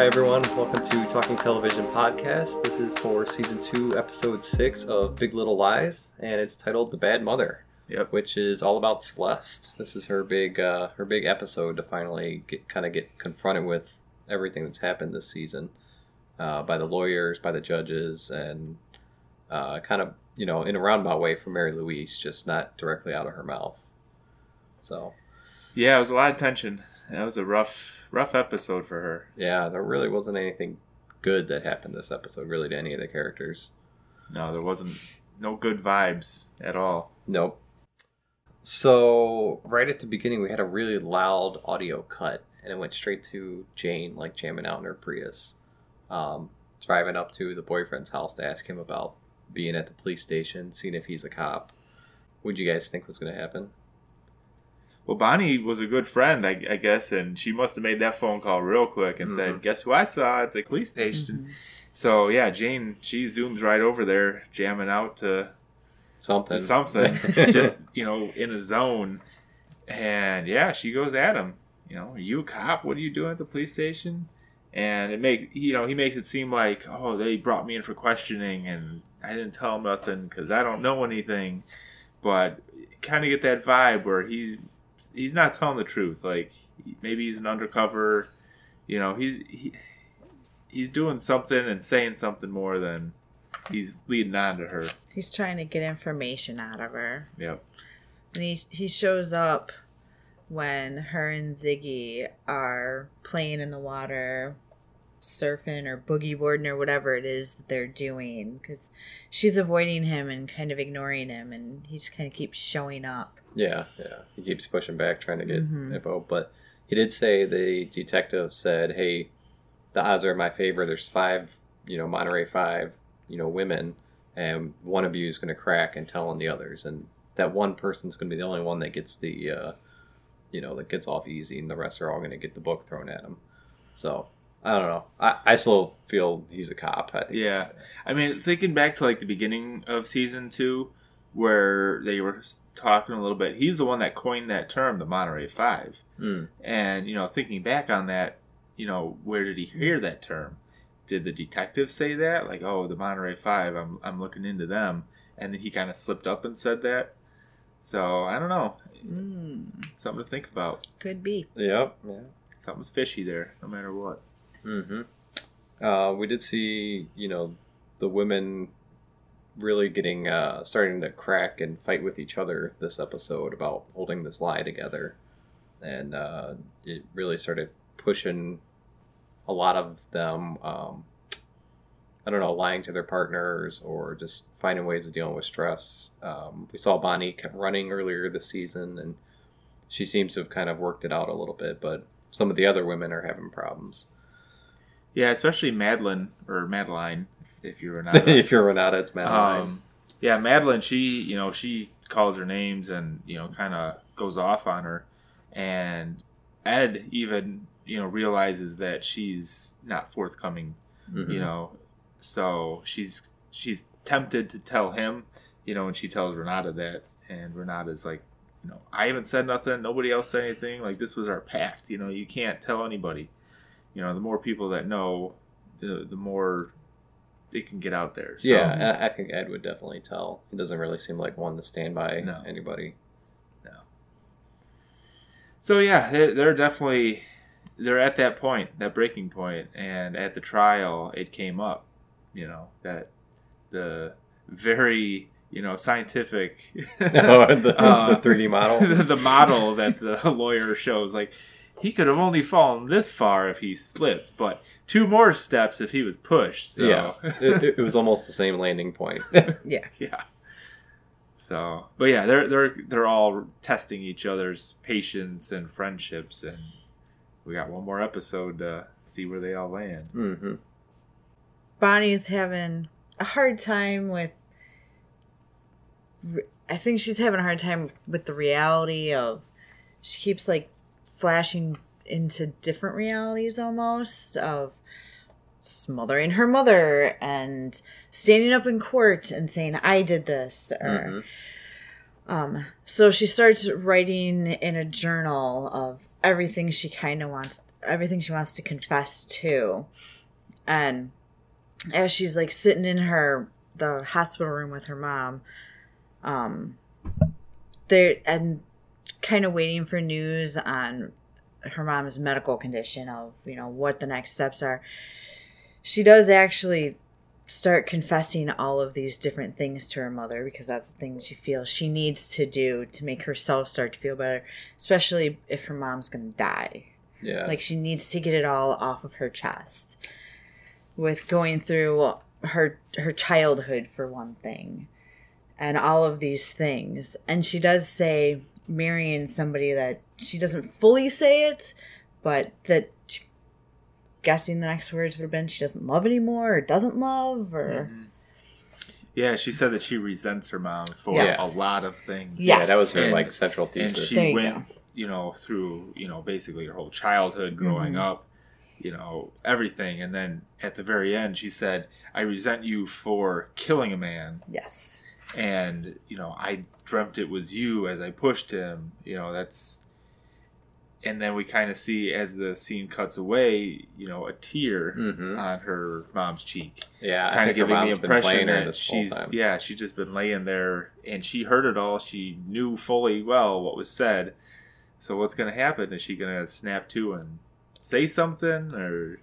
Hi, everyone. Welcome to Talking Television Podcast. This is for season two, episode six of Big Little Lies, and it's titled "The Bad Mother." Yep. Which is all about Celeste. This is her big, uh, her big episode to finally get kind of get confronted with everything that's happened this season uh, by the lawyers, by the judges, and uh, kind of you know in a roundabout way from Mary Louise, just not directly out of her mouth. So Yeah, it was a lot of tension. That was a rough, rough episode for her. yeah, there really wasn't anything good that happened this episode, really, to any of the characters. No, there wasn't no good vibes at all. Nope. So right at the beginning, we had a really loud audio cut, and it went straight to Jane, like jamming out in her Prius, um, driving up to the boyfriend's house to ask him about being at the police station, seeing if he's a cop. What do you guys think was going to happen? Well, Bonnie was a good friend, I, I guess, and she must have made that phone call real quick and Mhm. said, "Guess who I saw at the police station?" So yeah, Jane, she zooms right over there, jamming out to, Something. to something, just you know, in a zone. And yeah, she goes at him. You know, are you a cop? What are you doing at the police station? And it make you know he makes it seem like oh they brought me in for questioning and I didn't tell him nothing because I don't know anything, but kind of get that vibe where he he's not telling the truth. Like maybe he's an undercover, you know he's he, he's doing something and saying something more than he's leading on to her. He's trying to get information out of her. Yep. And he, he shows up when her and Ziggy are playing in the water, surfing or boogie boarding or whatever it is that they're doing. Because she's avoiding him and kind of ignoring him, and he just kind of keeps showing up. Yeah, yeah. He keeps pushing back, trying to get Mhm. info. But he did say the detective said, "Hey, the odds are in my favor. There's five, you know, Monterey Five, you know, women, and one of you is going to crack and tell on the others, and that one person's going to be the only one that gets the, uh, you know, that gets off easy, and the rest are all going to get the book thrown at him." So I don't know. I, I still feel he's a cop. I think. Yeah. I mean, thinking back to like the beginning of season two, where they were talking a little bit, he's the one that coined that term, the Monterey Five. Mm. And you know, thinking back on that, you know, where did he hear that term? Did the detective say that? Like, oh, the Monterey Five, I'm I'm looking into them, and then he kind of slipped up and said that. So I don't know, Mm, something to think about. could be. Yep. Yeah. Something's fishy there, no matter what. Mm-hmm. Uh, we did see, you know, the women really getting uh, starting to crack and fight with each other this episode about holding this lie together, and uh, it really started pushing a lot of them. Um, I don't know, lying to their partners or just finding ways of dealing with stress. Um, we saw Bonnie kept running earlier this season, and she seems to have kind of worked it out a little bit, but some of the other women are having problems. Yeah, especially Madeline or Madeline, if, you're not. if you're Renata, it's Madeline. Um, yeah, Madeline. She, you know, she calls her names and you know, kind of goes off on her, and Ed even you know realizes that she's not forthcoming. Mhm. You know, so she's she's tempted to tell him, you know, and she tells Renata that, and Renata's like, you know, I haven't said nothing. Nobody else said anything. Like this was our pact. You know, you can't tell anybody. You know, the more people that know, the, the more it can get out there. So, yeah, I I think Ed would definitely tell. He doesn't really seem like one to stand by No. anybody. So yeah, they're, they're definitely they're at that point, that breaking point, and at the trial, it came up, you know, that the very you know scientific oh, the, uh, the 3D model. the model that the lawyer shows, like he could have only fallen this far if he slipped, but two more steps if he was pushed. So Yeah, it, it- it was almost the same landing point. Yeah. yeah. So, but yeah, they're they're they're all testing each other's patience and friendships, and we got one more episode to see where they all land. hmm Bonnie's having a hard time with. I think she's having a hard time with the reality of. She keeps like flashing into different realities almost of smothering her mother and standing up in court and saying I did this or hmm um so she starts writing in a journal of everything she kind of wants everything she wants to confess to. And as she's like sitting in her the hospital room with her mom, um there and kind of waiting for news on her mom's medical condition of, you know, what the next steps are. She does actually start confessing all of these different things to her mother because that's the thing she feels she needs to do to make herself start to feel better, especially if her mom's going to die. Yeah. Like she needs to get it all off of her chest. With going through her her childhood for one thing and all of these things. And she does say marrying somebody that she doesn't fully say it, but that guessing the next words would have been she doesn't love anymore or doesn't love or Mhm. Yeah, she said that she resents her mom for Yes. a lot of things. Yeah. yeah, that was her And- like central thesis. and thesis. she There you went, go. you know, through you know basically her whole childhood, growing Mhm. up, you know, everything, and then at the very end, she said, "I resent you for killing a man." yes. And you know i dreamt it was you as i pushed him you know that's and then we kind of see as the scene cuts away you know a tear hmm on her mom's cheek. Yeah, kind of giving the mom's been playing impression that she's yeah she's just been laying there and she heard it all. She knew fully well what was said. So what's going to happen? Is she going to snap to and say something or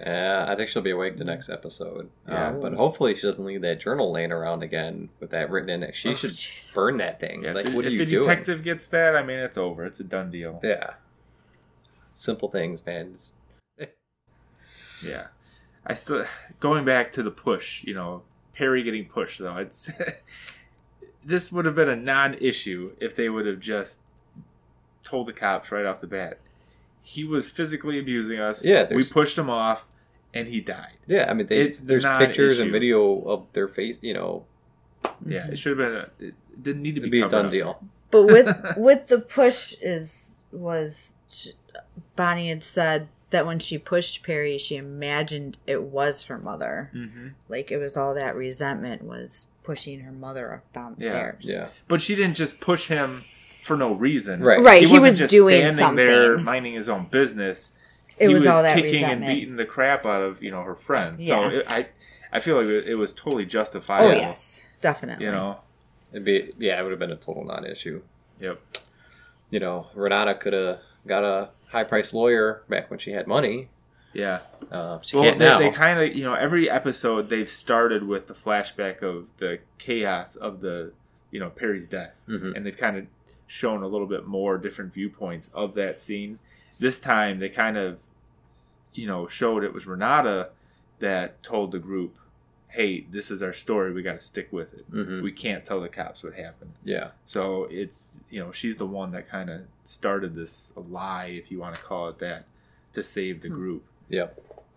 Yeah, I think she'll be awake the next episode. Yeah. Uh, but hopefully she doesn't leave that journal laying around again with that written in it. She Oh, should jeez. burn that thing. yeah, like, if, what are if you the doing? detective gets that i mean it's over it's a done deal Yeah. Simple things, man. Just- Yeah, I still going back to the push. You know, Perry getting pushed though. It's this would have been a non-issue if they would have just told the cops right off the bat. He was physically abusing us. Yeah, we pushed him off, and he died. Yeah, I mean, they, It's there's not pictures an and video of their face. You know, Yeah, it should have been. A, it didn't need to it'd be, be a done up. deal. But with with the push is was sh- Bonnie had said that when she pushed Perry, she imagined it was her mother. Mhm. Like it was all that resentment was pushing her mother up down the Yeah, stairs. Yeah, But she didn't just push him for no reason. Right. Right, he, wasn't was just doing standing there minding his own business. It he was, was, all that kicking and beating the crap out of you know her friend. Yeah. So it, I I feel like it, it was totally oh yes, definitely. You know. it'd be yeah, it would have been a total non-issue. Yep. You know, Renata could have got a high-priced lawyer back when she had money. Yeah. Uh, she well, can't they, now. they kind of you know every episode they've started with the flashback of the chaos of the you know Perry's death, Mhm. and they've kind of shown a little bit more different viewpoints of that scene. This time they kind of you know showed it was Renata that told the group, "Hey, this is our story. We got to stick with it. Mhm. We can't tell the cops what happened." yeah, So it's you know she's the one that kind of started this lie, if you want to call it that, to save the Hmm. group. yeah.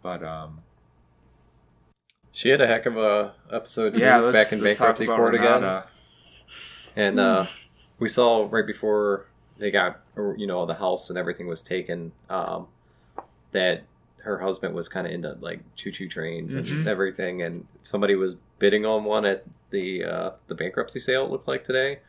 But um, She had a heck of a episode too, yeah, let's, back in let's talk bankruptcy about court again. And uh, we saw right before they got, you know, the house and everything was taken, um, that her husband was kind of into like choo-choo trains and Mhm. everything, and somebody was bidding on one at the uh, the bankruptcy sale. It looked like today.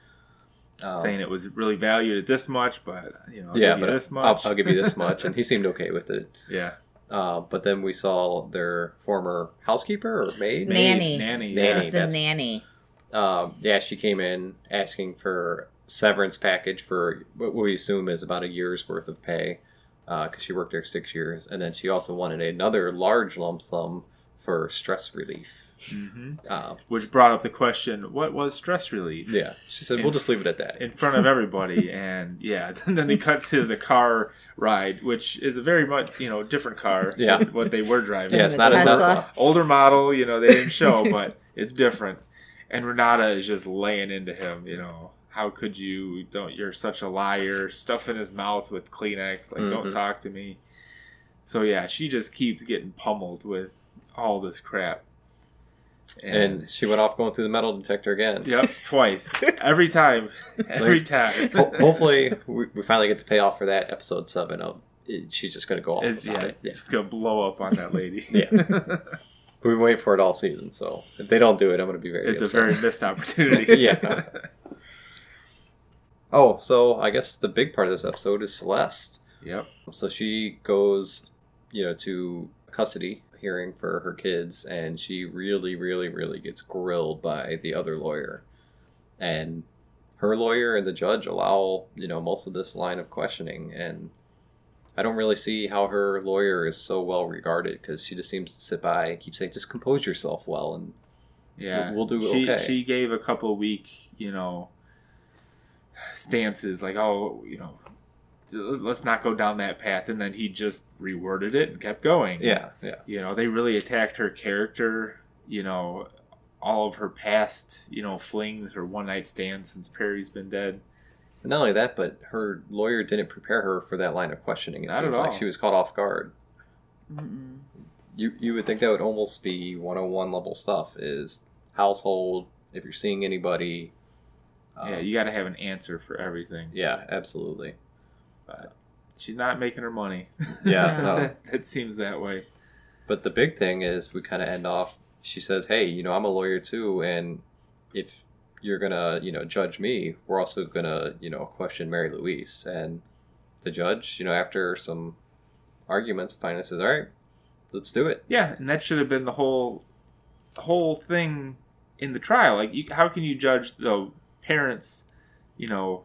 Um, saying it was really valued at this much, but you know, I'll yeah, give you but this I'll, much. I'll give you this much, and he seemed okay with it. yeah, Uh, but then we saw their former housekeeper or maid. Nanny. nanny, Nanny. yeah. the that's- nanny. um, yeah, she came in asking for severance package for what we assume is about a year's worth of pay because she worked there six years, and then she also wanted another large lump sum for stress relief. hmm Uh, Which brought up the question: What was stress relief? yeah, she said In- we'll just leave it at that. in front of everybody and yeah and then they cut to the car ride which is a very much you know different car Yeah. than what they were driving yeah, it's the not a Tesla. Tesla. older model you know they didn't show but it's different and renata is just laying into him you know how could you don't you're such a liar stuff in his mouth with kleenex like don't Mhm. talk to me so yeah she just keeps getting pummeled with all this crap And she went off going through the metal detector again. Yep, twice. Every time. Every Like- time. Ho- hopefully, we, we finally get the payoff for that episode seven. Of it, she's just going to go off. It's, yeah, just gonna blow up on that lady. Yeah. We've been waiting for it all season, so if they don't do it, I'm going to be very. it's a very missed opportunity. Yeah. Oh, so I guess the big part of this episode is Celeste. Yep. So she goes, you know, to custody hearing for her kids, and she really, really, really gets grilled by the other lawyer. And her lawyer and the judge allow, you know, most of this line of questioning. And I don't really see how her lawyer is so well regarded because she just seems to sit by and keep saying, just compose yourself well. And Yeah, We'll- we'll do She okay. she gave a couple week, you know, stances like, oh, you know, let's not go down that path, and then he just reworded it and kept going. yeah, yeah. you know, they really attacked her character. You know, all of her past, you know, flings, her one night stands since Perry's been dead. And not only that, but her lawyer didn't prepare her for that line of questioning. It Not at seems like she was caught off guard. Mm-mm. you you would think that would almost be 101 level stuff is household if you're seeing anybody um, yeah, you got to have an answer for everything. yeah absolutely But she's not making her money. yeah No. it seems that way. but the big thing is we kind of end off she says hey you know i'm a lawyer too and if you're gonna you know judge me we're also gonna you know question mary louise and the judge you know after some arguments finally says all right let's do it Yeah, and that should have been the whole whole thing in the trial. Like, you, how can you judge the parents? You know,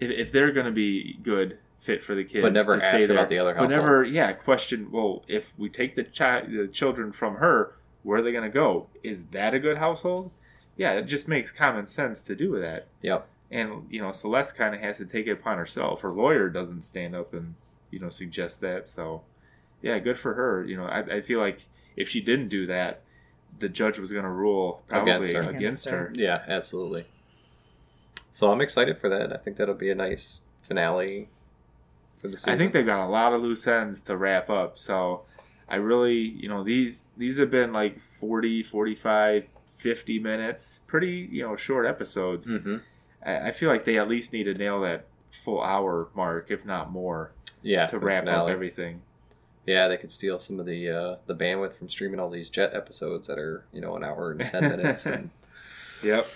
if, if they're going to be good fit for the kids, but never to stay ask there, about the other household. but never, yeah, question. Well, if we take the child, the children from her, where are they going to go? Is that a good household? Yeah, it just makes common sense to do that. yep And you know, Celeste kind of has to take it upon herself. Her lawyer doesn't stand up and you know suggest that. So, yeah, good for her. You know, I, I feel like if she didn't do that, the judge was going to rule probably Against against her. her. Against her. Yeah, absolutely. So I'm excited for that. I think that'll be a nice finale for the season. I think they've got a lot of loose ends to wrap up. So, I really, you know, these these have been like 40, 45, 50 minutes, pretty you know short episodes. hmm I, I feel like they at least need to nail that full hour mark, if not more, Yeah, to wrap up everything. Yeah, they could steal some of the uh, the bandwidth from streaming all these Jet episodes that are you know an hour and ten minutes. And, Yep.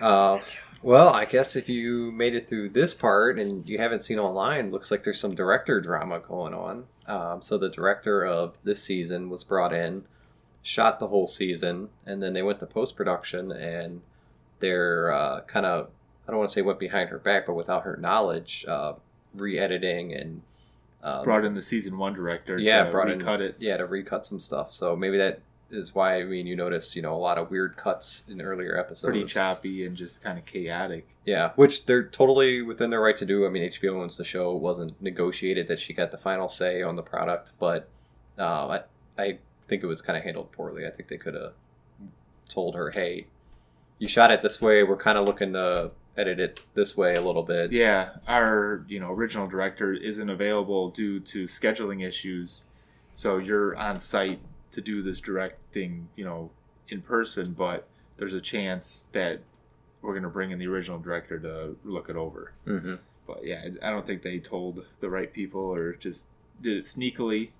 Uh, well, I guess if you made it through this part and you haven't seen online, looks like there's some director drama going on. Um, so the director of this season was brought in, shot the whole season, and then they went to post production and they're uh, kind of I don't want to say went behind her back, but without her knowledge, uh, re-editing and um, brought in the season one director yeah, to brought in recut it. Yeah, to recut some stuff. So maybe that is why I mean you notice you know a lot of weird cuts in earlier episodes. Pretty choppy and just kind of chaotic. Yeah, which they're totally within their right to do. I mean, HBO owns the show. It wasn't negotiated that she got the final say on the product, but uh, I I think it was kind of handled poorly. I think they could have told her, "Hey, you shot it this way. We're kind of looking to edit it this way a little bit." Yeah, our you know original director isn't available due to scheduling issues, so you're on site to do this directing, you know, in person. But there's a chance that we're gonna bring in the original director to look it over. hmm But yeah, I don't think they told the right people or just did it sneakily.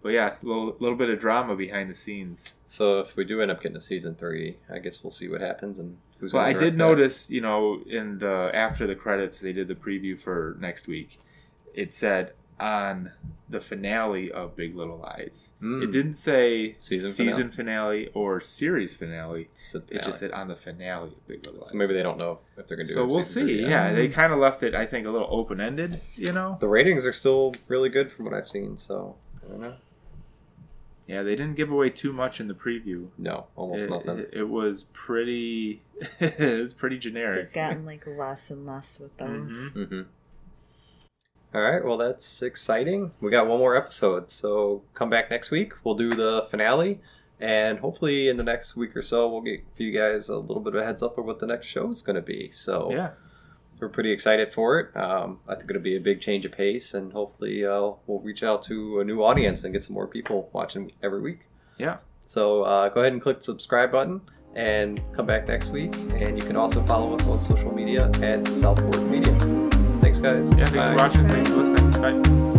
But yeah, a little, little bit of drama behind the scenes. So if we do end up getting a season three, I guess we'll see what happens and who's. Well, I did that. notice, you know, in the after the credits, they did the preview for next week. It said on the finale of Big Little Lies. Mm, It didn't say Season season, finale. or series finale. it's the It just said on the finale of Big Little Lies. So maybe they don't know if they're gonna do. So a we'll see. three Yeah, yet. they kind of left it, I think, a little open ended. You know. The ratings are still really good from what I've seen. So I don't know. Yeah, they didn't give away too much in the preview. No, almost It, nothing. it, it was pretty. it was pretty generic. They've gotten like less and less with those. Mhm. hmm All right, well that's exciting. We got one more episode, so come back next week. We'll do the finale, and hopefully in the next week or so, we'll get for you guys a little bit of a heads up of what the next show is going to be. So Yeah. we're pretty excited for it. Um, I think it'll be a big change of pace, and hopefully uh, we'll reach out to a new audience and get some more people watching every week. Yeah. So uh, go ahead and click the subscribe button and come back next week. And you can also follow us on social media at Southport Media. Thanks, guys. Yeah. Thanks Bye. for watching. Thanks for listening. Bye.